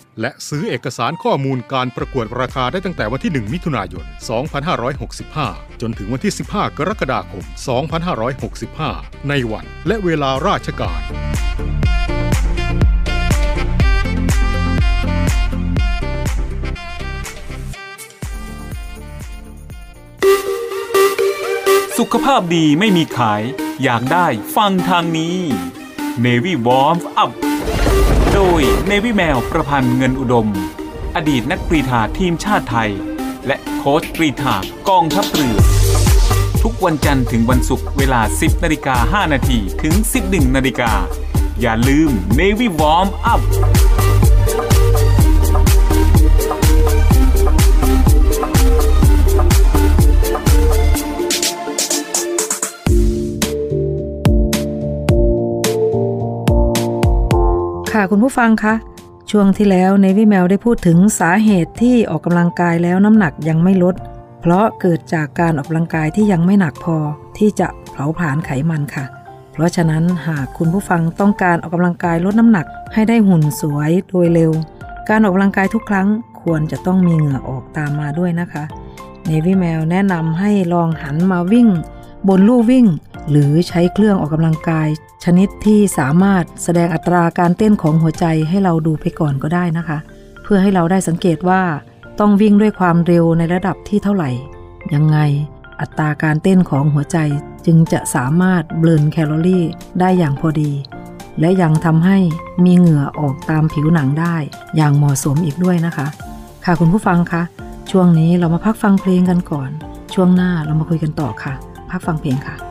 และซื้อเอกสารข้อมูลการประกวดราคาได้ตั้งแต่วันที่ 1 มิถุนายน 2565 จนถึงวันที่ 15 กรกฎาคม 2565 ในวันและเวลาราชการสุขภาพดีไม่มีขาย อยากได้ฟังทางนี้ Navy Warm Up โดยเนวิแมวประพันธ์เงินอุดม อดีตนักกรีฑาทีมชาติไทย และโค้ชกรีฑากองทัพเรือ ทุกวันจันทร์ถึงวันศุกร์เวลา 10นาฬิกา5นาทีถึง 11นาฬิกาอย่าลืม Navy Warm Up ค่ะคุณผู้ฟังคะช่วงที่แล้วในวิแมวได้พูดถึงสาเหตุที่ออกกำลังกายแล้วน้ำหนักยังไม่ลด เพราะเกิดจากการออกกำลังกายที่ยังไม่หนักพอที่จะเผาผลาญไขมันค่ะ เพราะฉะนั้นหากคุณผู้ฟังต้องการออกกำลังกายลดน้ำหนักให้ได้หุ่นสวยโดยเร็ว การออกกำลังกายทุกครั้งควรจะต้องมีเหงื่อออกตามมาด้วยนะคะ เนวิแมวแนะนำให้ลองหันมาวิ่ง บนลู่วิ่ง หรือใช้เครื่องออกกำลังกาย ชนิดที่สามารถแสดงอัตราการเต้นของหัวใจให้เราดูไปก่อนก็ได้นะคะ เพื่อให้เราได้สังเกตว่า ต้องวิ่งด้วยความเร็วในระดับที่เท่าไหร่ ยังไงอัตราการเต้นของหัวใจจึงจะสามารถเบิร์นแคลอรี่ได้อย่างพอดี และยังทำให้มีเหงื่อออกตามผิวหนังได้ อย่างเหมาะสมอีกด้วยนะคะ ค่ะคุณผู้ฟังคะช่วงนี้เรามาพักฟังเพลงกันก่อน ช่วงหน้าเรามาคุยกันต่อค่ะ พักฟังเพลงค่ะ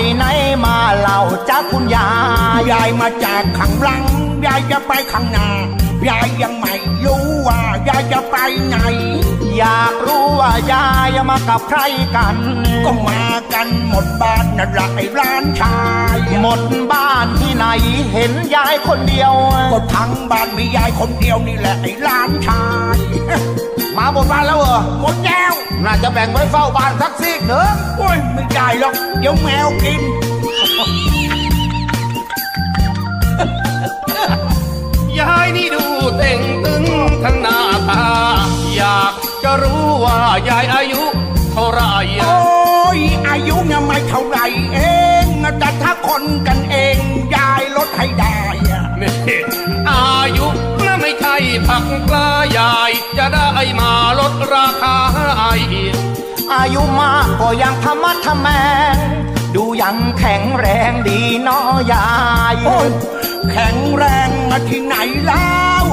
ไปไหนมาเล่าจ้าคุณยายยายมาจากขังหลัง ยายจะไปข้างหน้ายายยังไม่รู้ว่ายายจะไปไหน อยากรู้ว่ายายมากับใครกัน ก็มากันหมดบ้านนั่นละไอ้ร้านชาย หมดบ้านที่ไหนเห็นยายคนเดียว ก็ทั้งบ้านมียายคนเดียวนี่แหละไอ้ร้านชายมาหมดบ้านแล้วเหรอหมดแล้วน่าจะแบ่งไว้เฝ้าบ้านสักซีกเนอะโอ้ยไม่ได้หรอกเดี๋ยวแมวกิน ยายนี่ดูเต่งตึงทั้งหน้าตา อยากจะรู้ว่ายายอายุเท่าไหรโอ้ยอายุยังไม่เท่าไหรเองแต่ถ้าคนกันเองยายลดให้ได้อะนี่อายุน่ะไม่ใช่ผักปลายายจะได้มาลดราคาให้อายุมากก็ยังธรรมะทแมง ดูยังแข็งแรงดีเน้อยายโอ้ยแข็งแรงมาที่ไหนแล้ว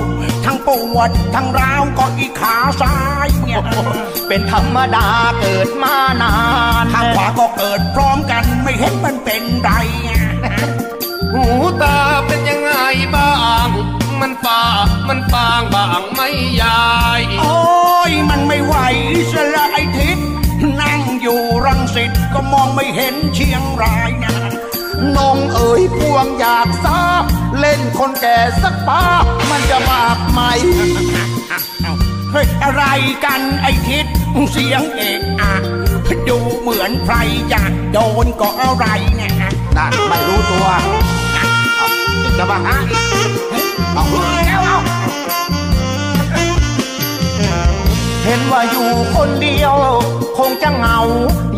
ทั้งปวดทั้งร้าวก็อีขาซ้ายเนี่ยเป็นธรรมดาเกิดมานานทางขวาก็เกิดพร้อมกันไม่เห็นมันเป็นไรอะหูตาเป็นยังไงบ้าง มันฟ้ามันฟางบ้างไหม่ยาย โอ้ยมันไม่ไหวสละไอทิศนั่งอยู่รังสิต ก็มองไม่เห็นเชียงรายนะนงเอ๋ยพวงอยากทราบ เล่นคนแก่สักป้าบมันจะบาปไหมเฮ้ยอะไรกันไอทิศเสียงเอกอะดูเหมือนใครอยากโดนก็อะไรเนี่ยนั่นไม่รู้ตัวจะมาหาเอาแล้วเอาเเห็นว่าอยู่คนเดียว คงจะเหงา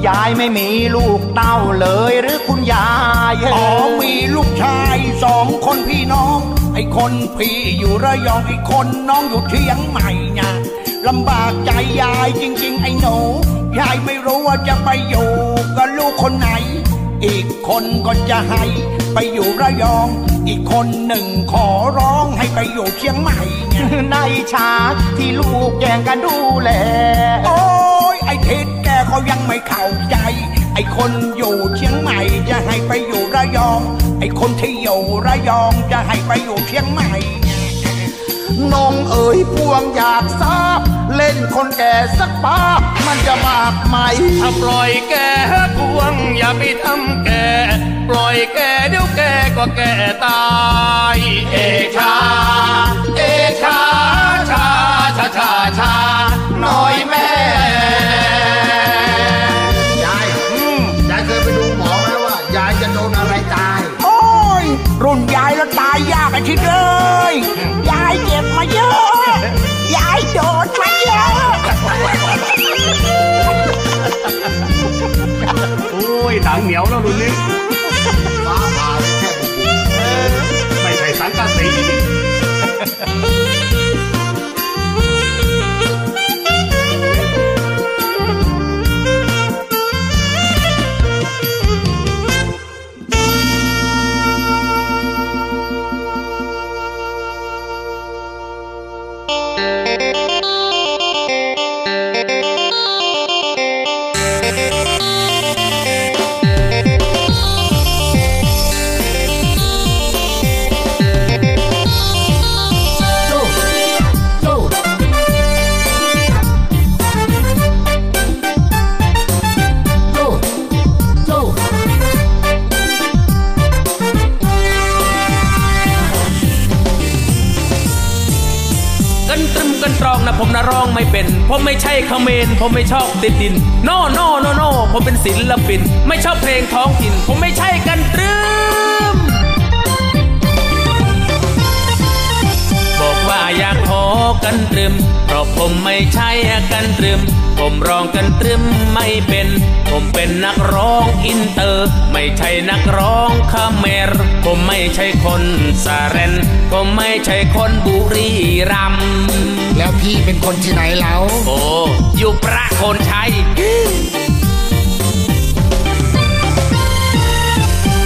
ยายไม่มีลูกเต้าเลยหรือคุณยายอ๋อมีลูกชายสองคนพี่น้อง ไอ้คนพี่อยู่ระยองไอ้คนน้องอยู่เชียงใหม่เนี่ยลำบากใจยายจริง ๆ ไอ้หนูยายไม่รู้ว่าจะไปอยู่กับลูกคนไหน อีกคนก็จะให้ไปอยู่ระยอง อีกคนหนึ่งขอร้องให้ไปอยู่เชียงใหม่เนี่ยในชาที่ลูกแย่งกันดูแล โอ้ยไอ้ทิศแกเขายังไม่เข้าใจ ไอ้คนอยู่เชียงใหม่จะให้ไปอยู่ระยอง ไอ้คนที่อยู่ระยองจะให้ไปอยู่เชียงใหม่นงเอ๋ยพวงอยากทราบ เล่นคนแก่สักป้าบมันจะบาปไหมถ้าปล่อยแกพวงอย่าไปทำแก ปล่อยแกเดี๋ยวแกก็แกตาย เอชา เอชาชาชาชาชาน้อยแม่ยายอืมยายเคยไปดูหมอไหมว่ายายจะโดนอะไรตาย โอ้ย รุ่นยายแล้วตายยากไอ้ทิศเลยยายเจ็บมาเยอะ ยายโดนมาเยอะโอ้ยหนังเหนียวแล้วรุ่นนี้ ผมไม่ชอบติดดิน no no no no ผมเป็นศิลปิน ไม่ชอบเพลงท้องถิ่น ผมไม่ใช่กันตรึมบอกว่าอยากขอกันตรึม เพราะผมไม่ใช่กันตรึม ผมร้องกันตรึมไม่เป็น ผมเป็นนักร้องอินเตอร์ ไม่ใช่นักร้องขแมร์ ผมไม่ใช่คนสาเรนผมไม่ใช่คนบุรีรัมย์ แล้วพี่เป็นคนที่ไหนแล้ว โอ้อยู่ประโคนชัย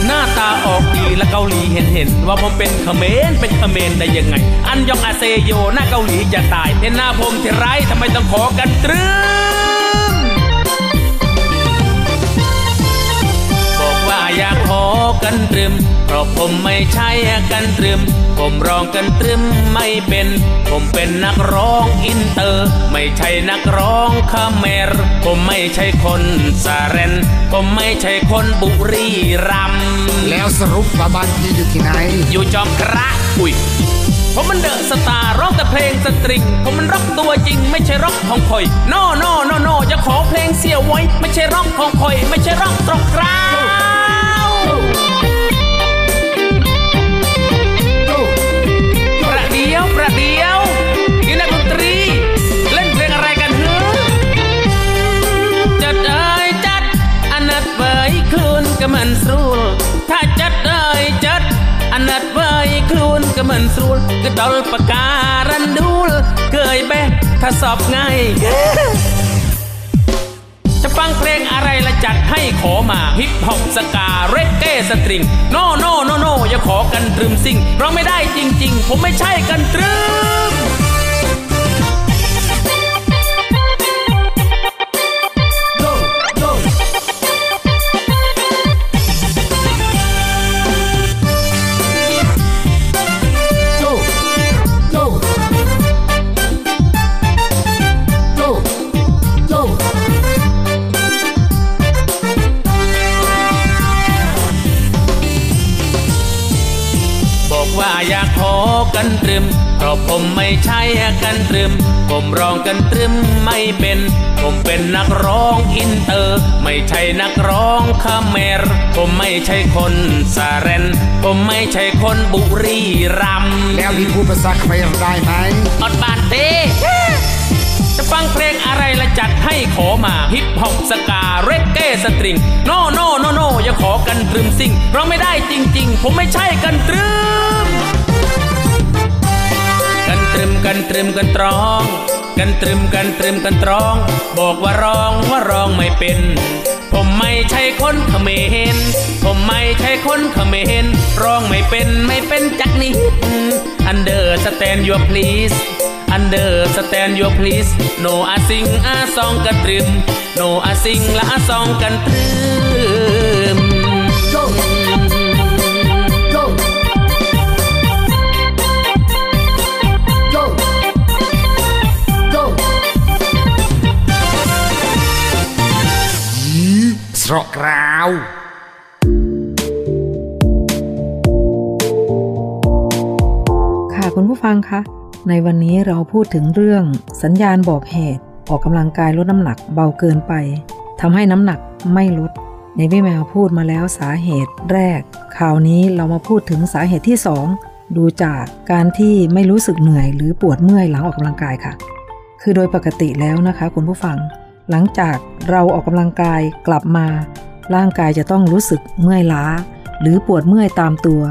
หน้าตาออกดีและเกาหลีเห็นเห็นว่าผมเป็นเขมรเป็นเขมรได้ยังไง อันยองอาเซโยหน้าเกาหลีจะตายเห็นหน้าผมที่ไรทำไมต้องขอกันตรึ อกว่าอยากขอกันตรึม เพราะผมไม่ใช่กันตรึม ผมร้องกันตรึมไม่เป็น ผมเป็นนักร้องอินเตอร์ ไม่ใช่นักร้องขแมร์ ผมไม่ใช่คนสาเรน ผมไม่ใช่คนบุรีรัมย์แล้วสรุปว่าบ้านพี่อยู่ที่ไหน อยู่จอมพระอุ้ยผมมันเดอะสตาร์ร้องแต่เพลงสตริง ผมมันร็อกตัวจริง ไม่ใช่ร็อกคงคย no no no no อย่าขอเพลงเสียไว้ ไม่ใช่ร็อกของคอย ไม่ใช่ร็อกตรงกลา เดียวมีนี่นักดนตรี เล่นเพลงอะไรกันเฮ้จัดเอ้ยจัดอันนัดเบยคลุนก็มันสู้ถ้าจัดเอ้ยจัดอันนัดเบยคลุนก็มันสู้ก็ดอลปากการันดูล เกยแบะถ้าสอบง่าย จะฟังเพลงอะไรละจัดให้ขอมาฮิปฮอปสกาเรกเก้สตริง โนโนโนโนอย่าขอกันตรึมซิ่งเราไม่ได้จริง ๆ ผมไม่ใช่กันตรึม กันตรึมเพราะผมไม่ใช่กันตรึม ผมร้องกันตรึมไม่เป็น ผมเป็นนักร้องอินเตอร์ ไม่ใช่นักร้องขแมร์ ผมไม่ใช่คนสาเรน ผมไม่ใช่คนบุรีรัมย์แล้วพี่พูดภาษาเขมรได้ไหมอดบานเต้จะฟังเพลงอะไรละจัดให้ขอมาฮิปฮอปสกาเรกเก้สตริง no no no no อย่าขอกันตรึมซิงเราไม่ได้จริง ๆ ผมไม่ใช่กันตรึม กันตรึมกันตรึมกันตรอง กันตรึมกันตรึมกันตรอง บอกว่าร้องว่าร้องไม่เป็น ผมไม่ใช่คนเขมรผมไม่ใช่คนเขมรร้องไม่เป็นไม่เป็นจักนิด Understand your please Understand your please No อาสิงอาซองกันตรึม No อาสิงละอาซองกันตรึม รกราวค่ะคุณผู้ฟังคะ ในวันนี้เราพูดถึงเรื่องสัญญาณบอกเหตุ ออกกำลังกายลดน้ำหนักเบาเกินไปทำให้น้ำหนักไม่ลดในวิแมวพูดมาแล้วสาเหตุแรกคราวนี้เรามาพูดถึงสาเหตุที่ 2 ดูจากการที่ไม่รู้สึกเหนื่อยหรือปวดเมื่อยหลังออกกำลังกายค่ะ คือโดยปกติแล้วนะคะ คุณผู้ฟัง หลังจากเราออกกำลังกายกลับมา ร่างกายจะต้องรู้สึกเมื่อยล้า หรือปวดเมื่อยตามตัว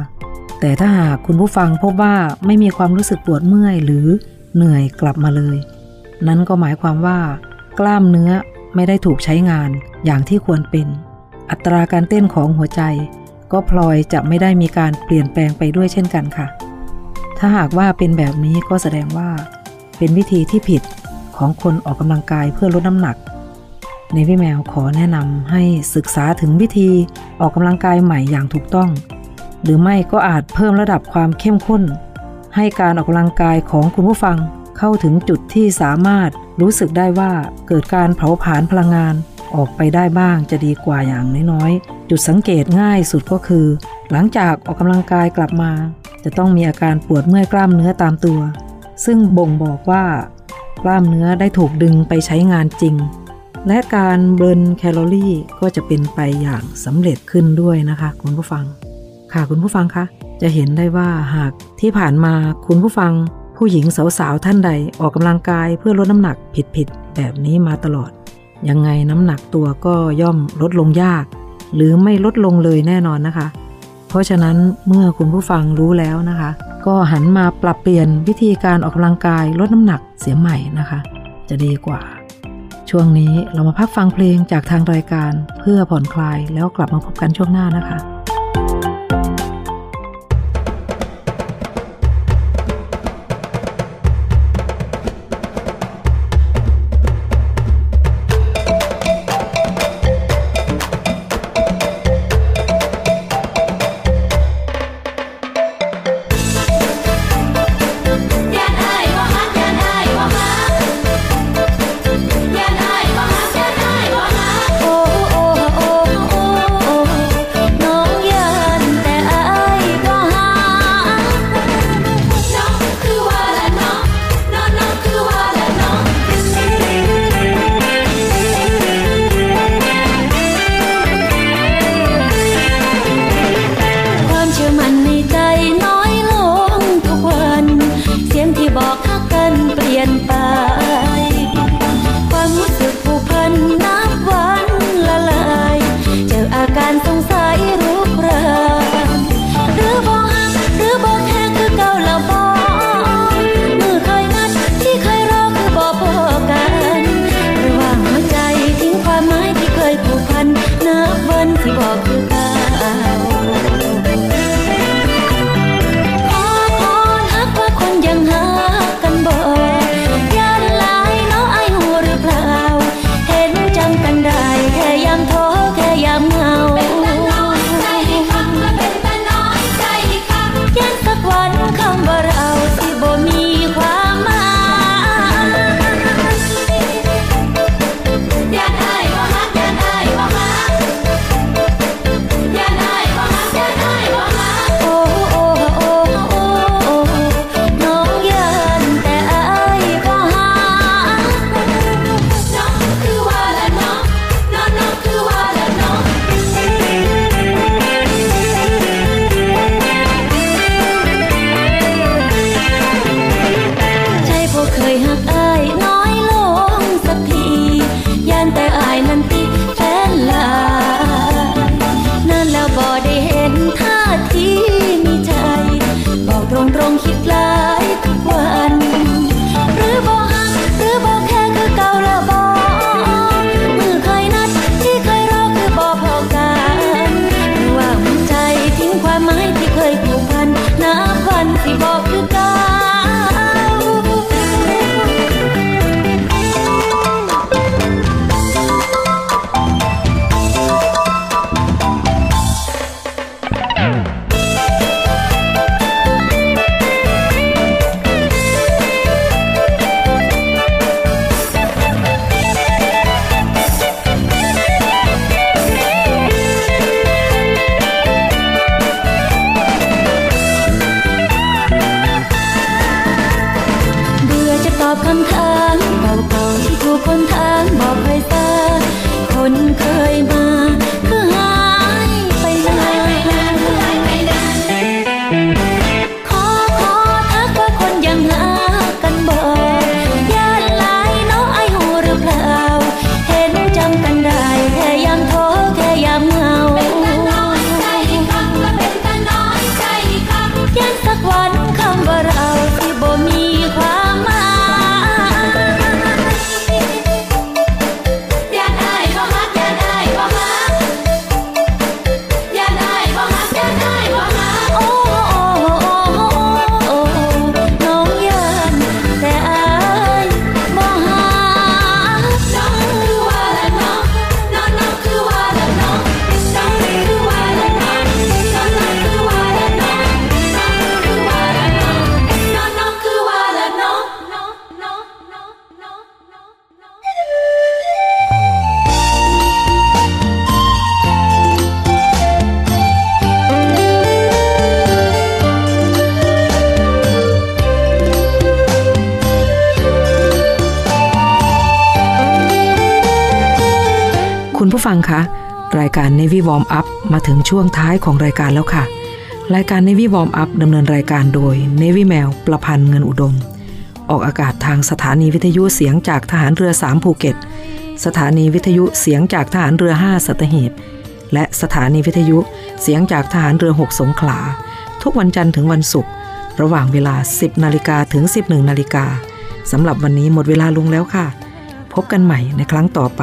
แต่ถ้าหากคุณผู้ฟังพบว่าไม่มีความรู้สึกปวดเมื่อยหรือเหนื่อยกลับมาเลย นั้นก็หมายความว่า กล้ามเนื้อไม่ได้ถูกใช้งานอย่างที่ควรเป็น อัตราการเต้นของหัวใจ ก็พลอยจะไม่ได้มีการเปลี่ยนแปลงไปด้วยเช่นกันค่ะ ถ้าหากว่าเป็นแบบนี้ก็แสดงว่า เป็นวิธีที่ผิด ของคนออกกำลังกายเพื่อลดน้ำหนักในพี่แมวขอแนะนำให้ศึกษาถึงวิธีออกกำลังกายใหม่อย่างถูกต้อง หรือไม่ก็อาจเพิ่มระดับความเข้มข้น ให้การออกกำลังกายของคุณผู้ฟังเข้าถึงจุดที่สามารถรู้สึกได้ว่าเกิดการเผาผลาญพลังงานออกไปได้บ้างจะดีกว่าอย่างน้อยๆ จุดสังเกตง่ายสุดก็คือ หลังจากออกกำลังกายกลับมา จะต้องมีอาการปวดเมื่อยกล้ามเนื้อตามตัว ซึ่งบ่งบอกว่า กล้ามเนื้อได้ถูกดึงไปใช้งานจริง และการเบิร์นแคลอรี่ก็จะเป็นไปอย่างสำเร็จขึ้นด้วยนะคะ คุณผู้ฟัง ค่ะคุณผู้ฟังคะจะเห็นได้ว่าหากที่ผ่านมาคุณผู้ฟัง ผู้หญิงสาวๆท่านใดออกกำลังกายเพื่อลดน้ำหนักผิดๆแบบนี้มาตลอด ยังไงน้ำหนักตัวก็ย่อมลดลงยาก หรือไม่ลดลงเลยแน่นอนนะคะ เพราะฉะนั้นเมื่อคุณผู้ฟังรู้แล้วนะคะ ก็หันมาปรับเปลี่ยนวิธีการออกกำลังกายลดน้ำหนักเสียใหม่นะคะ จะดีกว่า ช่วงนี้เรามาพักฟังเพลงจากทางรายการเพื่อผ่อนคลายแล้วกลับมาพบกันช่วงหน้านะคะายการ Navy Warm Up มาถึงช่วงท้ายของรายการแล้วค่ะ รายการ Navy Warm Up ดำเนินรายการโดย Navy แมวประพันธ์เงินอุดม ออกอากาศทางสถานีวิทยุเสียงจากทหารเรือ 3 ภูเก็ต สถานีวิทยุเสียงจากทหารเรือ 5 สัตหีบ และสถานีวิทยุเสียงจากทหารเรือ 6 สงขลา ทุกวันจันทร์ถึงวันศุกร์ระหว่างเวลา 10นาฬิกาถึง 11นาฬิกาสำหรับวันนี้หมดเวลาลงแล้วค่ะ พบกันใหม่ในครั้งต่อไป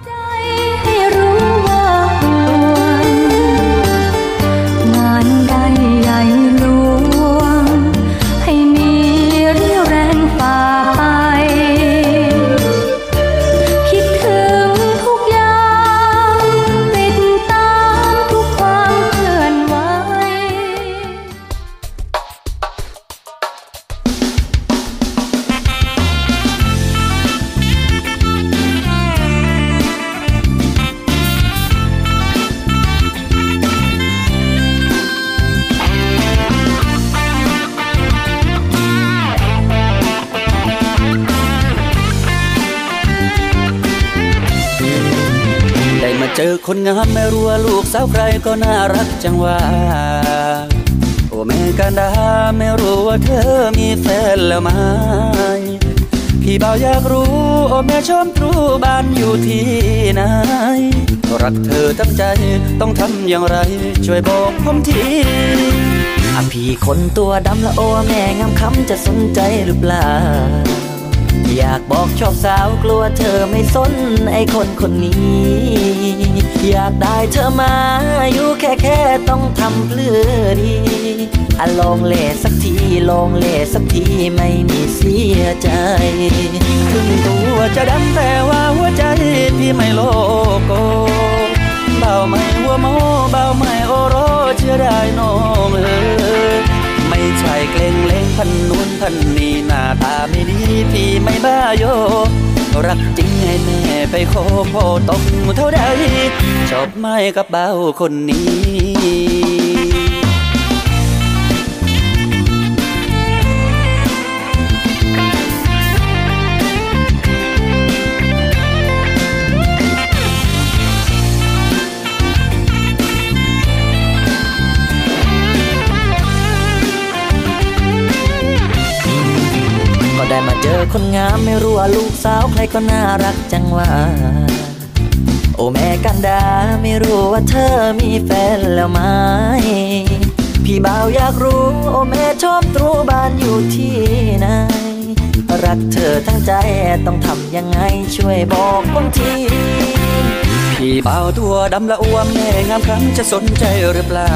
จอคนงามไม่รู้ว่าลูกสาวใครก็น่ารักจังว่า โอแม่กันดาไม่รู้ว่าเธอมีแฟนแล้วไหม พี่เบ่าวอยากรู้ โอแม่ชมตรูบ้านอยู่ที่ไหน รักเธอทั้งใจต้องทำอย่างไร ช่วยบอกผมทีอะพี่คนตัวดำละโอแม่งามคำจะสนใจหรือเปล่า อยากบอกชอบสาวกลัวเธอไม่สนไอคนคนนี้ อยากได้เธอมาอยู่แค่แค่ต้องทำเพื่อดีอะลองเล่สักทีลองเล่สักทีไม่มีเสียใจถึงตัวจะดำแต่ว่าหัวใจพี่ไม่โลโกเบาไม่หัวโมเบาไม่โอโรเชื่อได้น้องเออ ไม่ใช่เกรงเล่งพันนู้นพันนี้หน้าตาไม่ดีพี่ไม่บ้าโย รักจริงให้แม่ไปโคโพ่อตกเท่าใดชอบไม่กับเบาคนนี้ อคนงามไม่รู้ว่าลูกสาวใครก็น่ารักจังว่า โอ้แม่กันดาไม่รู้ว่าเธอมีแฟนแล้วไหมพี่บ่าวอยากรู้ โอ้แม่ชอบตรูบ้านอยู่ที่ไหนรักเธอทั้งใจต้องทำยังไงช่วยบอกผมทีพี่บ่าวตัวดำละอ้วมแม่งามครั้งจะสนใจหรือเปล่า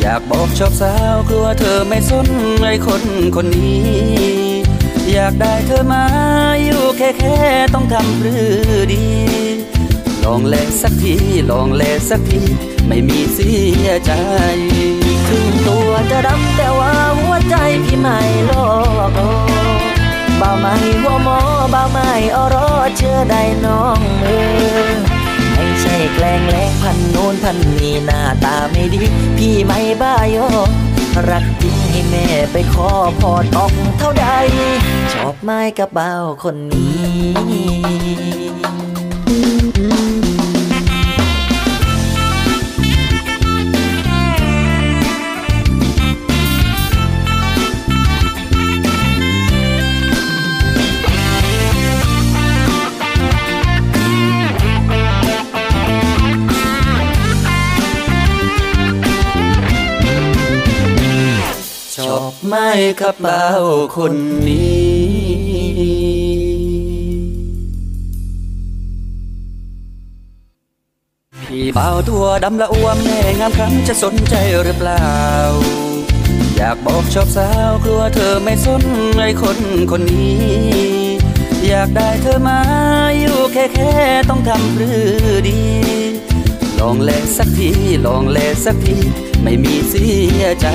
อยากบอกชอบสาวกลัวเธอไม่สนไอ้คนคนนี้ อยากได้เธอมาอยู่แค่แค่ต้องทำหรือดี ลองแลสักทีลองแลสักที ไม่มีเสียใจถึงตัวจะดำแต่ว่าหัวใจพี่ไม่โลกบ่าไม่หัวหมอบ่าไม่อรอเชื่อได้น้องเออไม่ใช่แกล้งแลงพันโน้นพันนี้หน้าตาไม่ดี พี่ไม่บ้าโยรักจริง แม่ไปขอพอตอกเท่าใด ชอบไม้กระเบาคนนี้ ไม้กับเบาคนนี้พี่เบาตัวดำละอ้วมแม่งามครั้งจะสนใจหรือเปล่า อยากบอกชอบสาวกลัวเธอไม่สนไอ้คนคนนี้ อยากได้เธอมาอยู่แค่แค่ต้องทำหรือดี ลองแลสักทีลองแลสักที ไม่มีเสียใจ